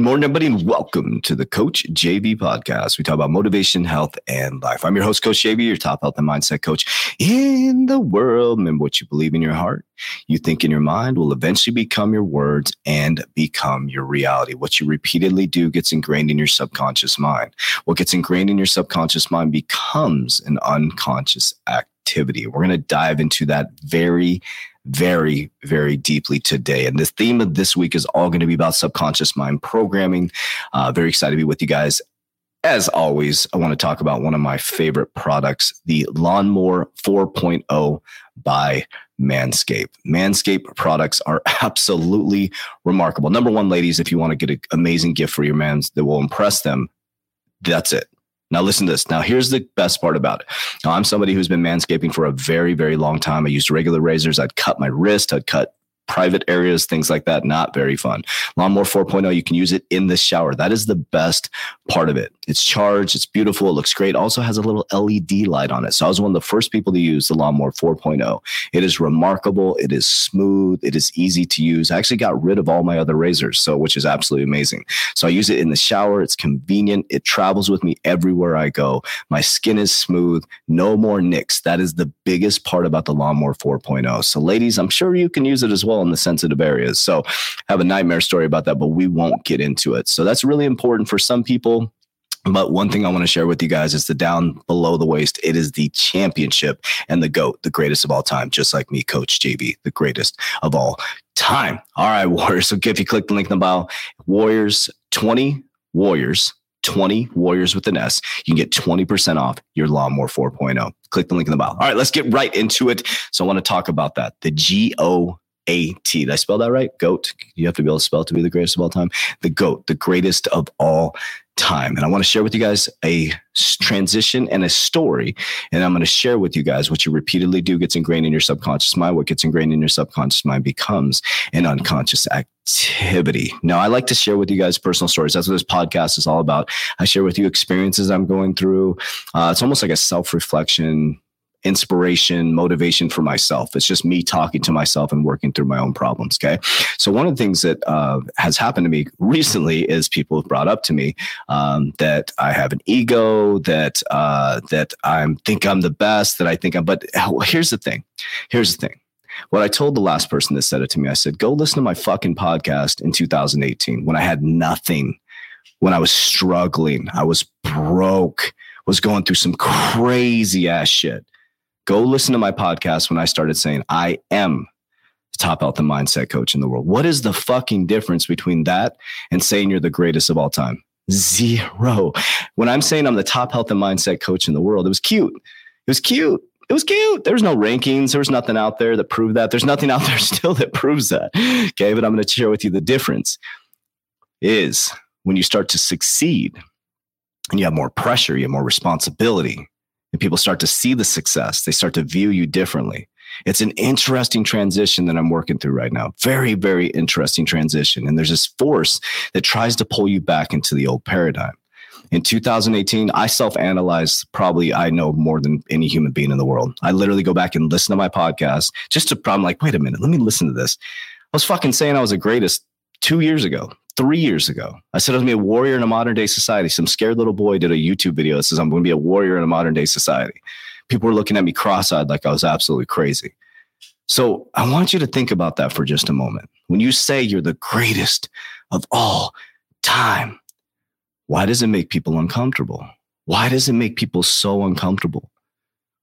morning, everybody, and welcome to the Coach JV podcast. We talk about motivation, health, and life. I'm your host, Coach JV, your top health and mindset coach in the world. Remember what you believe in your heart, you think in your mind will eventually become your words and become your reality. What you repeatedly do gets ingrained in your subconscious mind. What gets ingrained in your subconscious mind becomes an unconscious activity. We're going to dive into that very very, very deeply today. And the theme of this week is all going to be about subconscious mind programming. Uh, very excited to be with you guys. As always, I want to talk about one of my favorite products, the Lawnmower 4.0 by Manscaped. Manscaped products are absolutely remarkable. Number one, ladies, if you want to get an amazing gift for your mans that will impress them, that's it. Now, listen to this. Now, here's the best part about it. Now, I'm somebody who's been manscaping for a very, very long time. I used regular razors. I'd cut my wrist. I'd cut private areas, things like that. Not very fun. Lawnmower 4.0, you can use it in the shower. That is the best part of it. It's charged, it's beautiful, it looks great. Also has a little LED light on it. So I was one of the first people to use the Lawnmower 4.0. It is remarkable, it is smooth, it is easy to use. I actually got rid of all my other razors, so which is absolutely amazing. So I use it in the shower, it's convenient, it travels with me everywhere I go. My skin is smooth, no more nicks. That is the biggest part about the Lawnmower 4.0. So ladies, I'm sure you can use it as well in the sensitive areas. So have a nightmare story about that, but we won't get into it. So that's really important for some people. But one thing I want to share with you guys is the down below the waist. It is the championship and the GOAT, the greatest of all time, just like me, Coach JV, the greatest of all time. All right, Warriors. So if you click the link in the bio, Warriors 20 Warriors 20 Warriors with an S, you can get 20% off your Lawnmower 4.0. Click the link in the bio. All right, let's get right into it. So I want to talk about that. The G O a T. Did I spell that right? Goat. You have to be able to spell to be the greatest of all time. The goat, the greatest of all time. And I want to share with you guys a transition and a story. And I'm going to share with you guys what you repeatedly do gets ingrained in your subconscious mind. What gets ingrained in your subconscious mind becomes an unconscious activity. Now, I like to share with you guys personal stories. That's what this podcast is all about. I share with you experiences I'm going through. Uh, it's almost like a self reflection inspiration, motivation for myself. It's just me talking to myself and working through my own problems. Okay. So, one of the things that uh, has happened to me recently is people have brought up to me um, that I have an ego, that, uh, that I think I'm the best, that I think I'm, but here's the thing. Here's the thing. What I told the last person that said it to me, I said, go listen to my fucking podcast in 2018 when I had nothing, when I was struggling, I was broke, was going through some crazy ass shit. Go listen to my podcast when I started saying, I am the top health and mindset coach in the world. What is the fucking difference between that and saying you're the greatest of all time? Zero. When I'm saying I'm the top health and mindset coach in the world, it was cute. It was cute. It was cute. There was no rankings. There was nothing out there that proved that. There's nothing out there still that proves that. Okay. But I'm going to share with you the difference is when you start to succeed and you have more pressure, you have more responsibility, and people start to see the success, they start to view you differently. It's an interesting transition that I'm working through right now. Very, very interesting transition. And there's this force that tries to pull you back into the old paradigm. In 2018, I self analyzed probably I know more than any human being in the world. I literally go back and listen to my podcast just to, I'm like, wait a minute, let me listen to this. I was fucking saying I was the greatest two years ago, three years ago. I said I was going to be a warrior in a modern day society. Some scared little boy did a YouTube video that says I'm going to be a warrior in a modern day society. People were looking at me cross eyed like I was absolutely crazy. So I want you to think about that for just a moment. When you say you're the greatest of all time, why does it make people uncomfortable? Why does it make people so uncomfortable?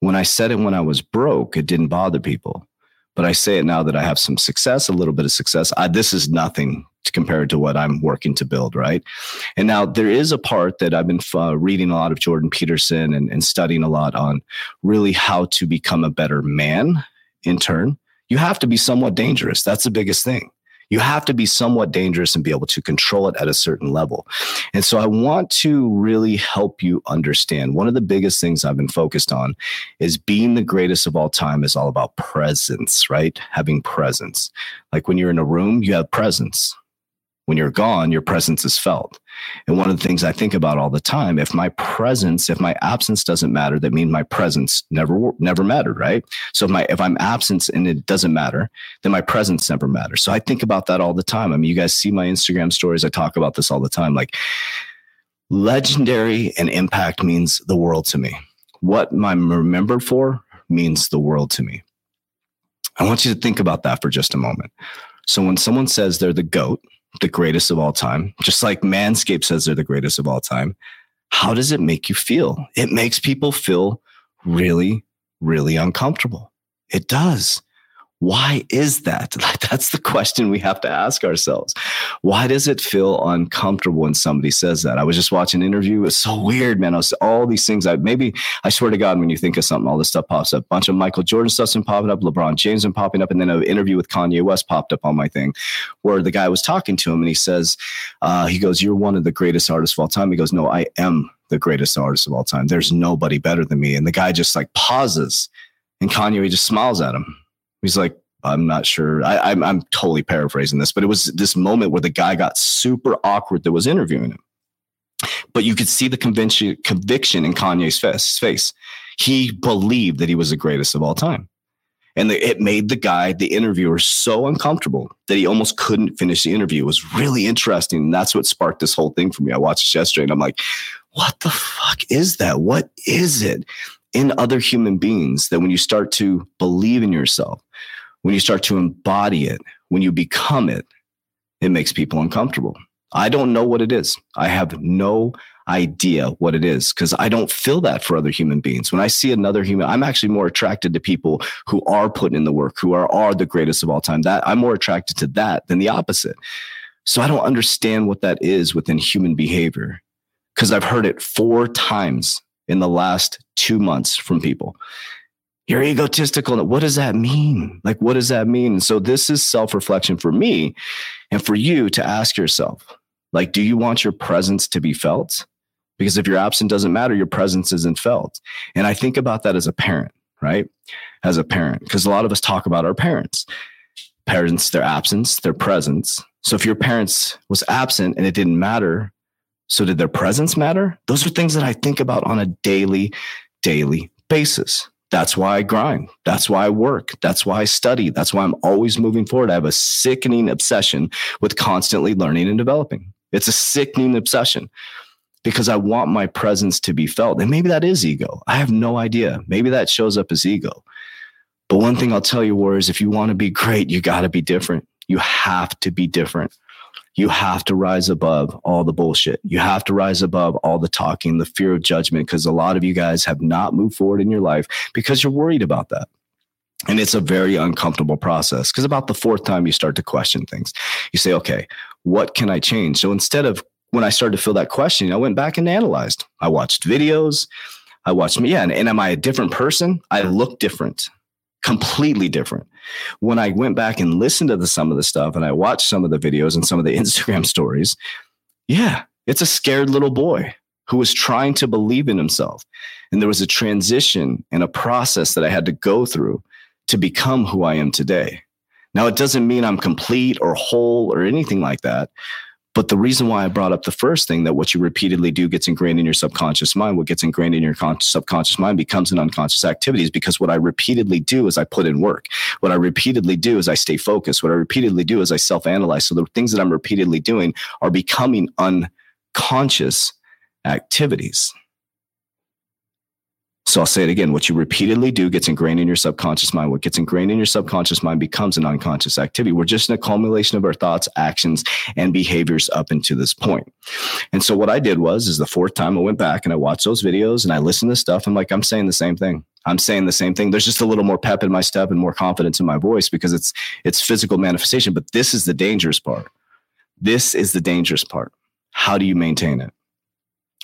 When I said it when I was broke, it didn't bother people. But I say it now that I have some success, a little bit of success. I, this is nothing compared to what I'm working to build, right? And now there is a part that I've been uh, reading a lot of Jordan Peterson and, and studying a lot on really how to become a better man in turn. You have to be somewhat dangerous. That's the biggest thing. You have to be somewhat dangerous and be able to control it at a certain level. And so I want to really help you understand one of the biggest things I've been focused on is being the greatest of all time is all about presence, right? Having presence. Like when you're in a room, you have presence when you're gone, your presence is felt. And one of the things I think about all the time, if my presence, if my absence doesn't matter, that means my presence never never mattered, right? So if my if I'm absent and it doesn't matter, then my presence never matters. So I think about that all the time. I mean, you guys see my Instagram stories. I talk about this all the time. Like legendary and impact means the world to me. What I'm remembered for means the world to me. I want you to think about that for just a moment. So when someone says they're the GOAT, the greatest of all time, just like Manscaped says they're the greatest of all time, how does it make you feel? It makes people feel really, really uncomfortable. It does. Why is that? That's the question we have to ask ourselves. Why does it feel uncomfortable when somebody says that? I was just watching an interview. It was so weird, man. I was all these things. I maybe I swear to God, when you think of something, all this stuff pops up. A bunch of Michael Jordan stuff's been popping up, LeBron James been popping up, and then an interview with Kanye West popped up on my thing, where the guy was talking to him and he says, uh, he goes, "You're one of the greatest artists of all time." He goes, "No, I am the greatest artist of all time. There's nobody better than me." And the guy just like pauses, and Kanye just smiles at him He's like, I'm not sure. I, I'm, I'm totally paraphrasing this, but it was this moment where the guy got super awkward that was interviewing him. But you could see the conviction, conviction in Kanye's face. He believed that he was the greatest of all time. And the, it made the guy, the interviewer, so uncomfortable that he almost couldn't finish the interview. It was really interesting. And that's what sparked this whole thing for me. I watched it yesterday and I'm like, what the fuck is that? What is it in other human beings that when you start to believe in yourself, when you start to embody it, when you become it, it makes people uncomfortable. I don't know what it is. I have no idea what it is because I don't feel that for other human beings. When I see another human, I'm actually more attracted to people who are putting in the work, who are, are the greatest of all time. That I'm more attracted to that than the opposite. So I don't understand what that is within human behavior because I've heard it four times in the last two months from people you're egotistical. What does that mean? Like, what does that mean? And so this is self-reflection for me and for you to ask yourself, like, do you want your presence to be felt? Because if your absence doesn't matter, your presence isn't felt. And I think about that as a parent, right? As a parent, because a lot of us talk about our parents. Parents, their absence, their presence. So if your parents was absent and it didn't matter, so did their presence matter? Those are things that I think about on a daily, daily basis. That's why I grind. That's why I work. That's why I study. That's why I'm always moving forward. I have a sickening obsession with constantly learning and developing. It's a sickening obsession because I want my presence to be felt. And maybe that is ego. I have no idea. Maybe that shows up as ego. But one thing I'll tell you, Warriors, if you want to be great, you got to be different. You have to be different you have to rise above all the bullshit. You have to rise above all the talking, the fear of judgment, because a lot of you guys have not moved forward in your life because you're worried about that. And it's a very uncomfortable process because about the fourth time you start to question things, you say, okay, what can I change? So instead of when I started to feel that question, I went back and analyzed. I watched videos. I watched, yeah, and, and am I a different person? I look different completely different. When I went back and listened to the, some of the stuff and I watched some of the videos and some of the Instagram stories, yeah, it's a scared little boy who was trying to believe in himself. And there was a transition and a process that I had to go through to become who I am today. Now, it doesn't mean I'm complete or whole or anything like that. But the reason why I brought up the first thing that what you repeatedly do gets ingrained in your subconscious mind, what gets ingrained in your con- subconscious mind becomes an unconscious activity is because what I repeatedly do is I put in work. What I repeatedly do is I stay focused. What I repeatedly do is I self analyze. So the things that I'm repeatedly doing are becoming unconscious activities. So I'll say it again. What you repeatedly do gets ingrained in your subconscious mind. What gets ingrained in your subconscious mind becomes an unconscious activity. We're just an accumulation of our thoughts, actions, and behaviors up until this point. And so what I did was, is the fourth time I went back and I watched those videos and I listened to stuff I'm like, I'm saying the same thing. I'm saying the same thing. There's just a little more pep in my step and more confidence in my voice because it's, it's physical manifestation. But this is the dangerous part. This is the dangerous part. How do you maintain it?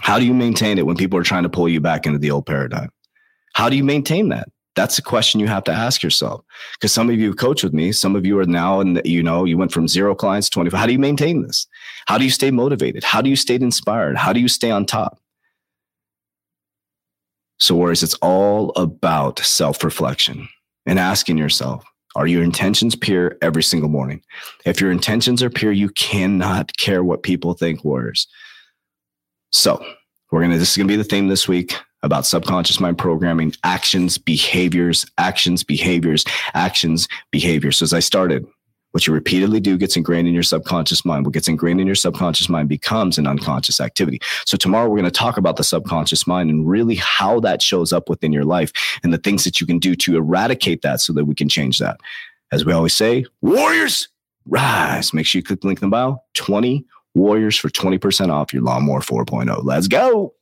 How do you maintain it when people are trying to pull you back into the old paradigm? How do you maintain that? That's a question you have to ask yourself. Because some of you coach with me, some of you are now, and you know, you went from zero clients to 25. How do you maintain this? How do you stay motivated? How do you stay inspired? How do you stay on top? So, Warriors, it's all about self reflection and asking yourself, are your intentions pure every single morning? If your intentions are pure, you cannot care what people think, Warriors. So, we're going to, this is going to be the theme this week about subconscious mind programming, actions, behaviors, actions, behaviors, actions, behaviors. So as I started, what you repeatedly do gets ingrained in your subconscious mind. What gets ingrained in your subconscious mind becomes an unconscious activity. So tomorrow we're going to talk about the subconscious mind and really how that shows up within your life and the things that you can do to eradicate that so that we can change that. As we always say, warriors rise. Make sure you click the link in the bio. 20 warriors for 20% off your lawnmower 4.0. Let's go.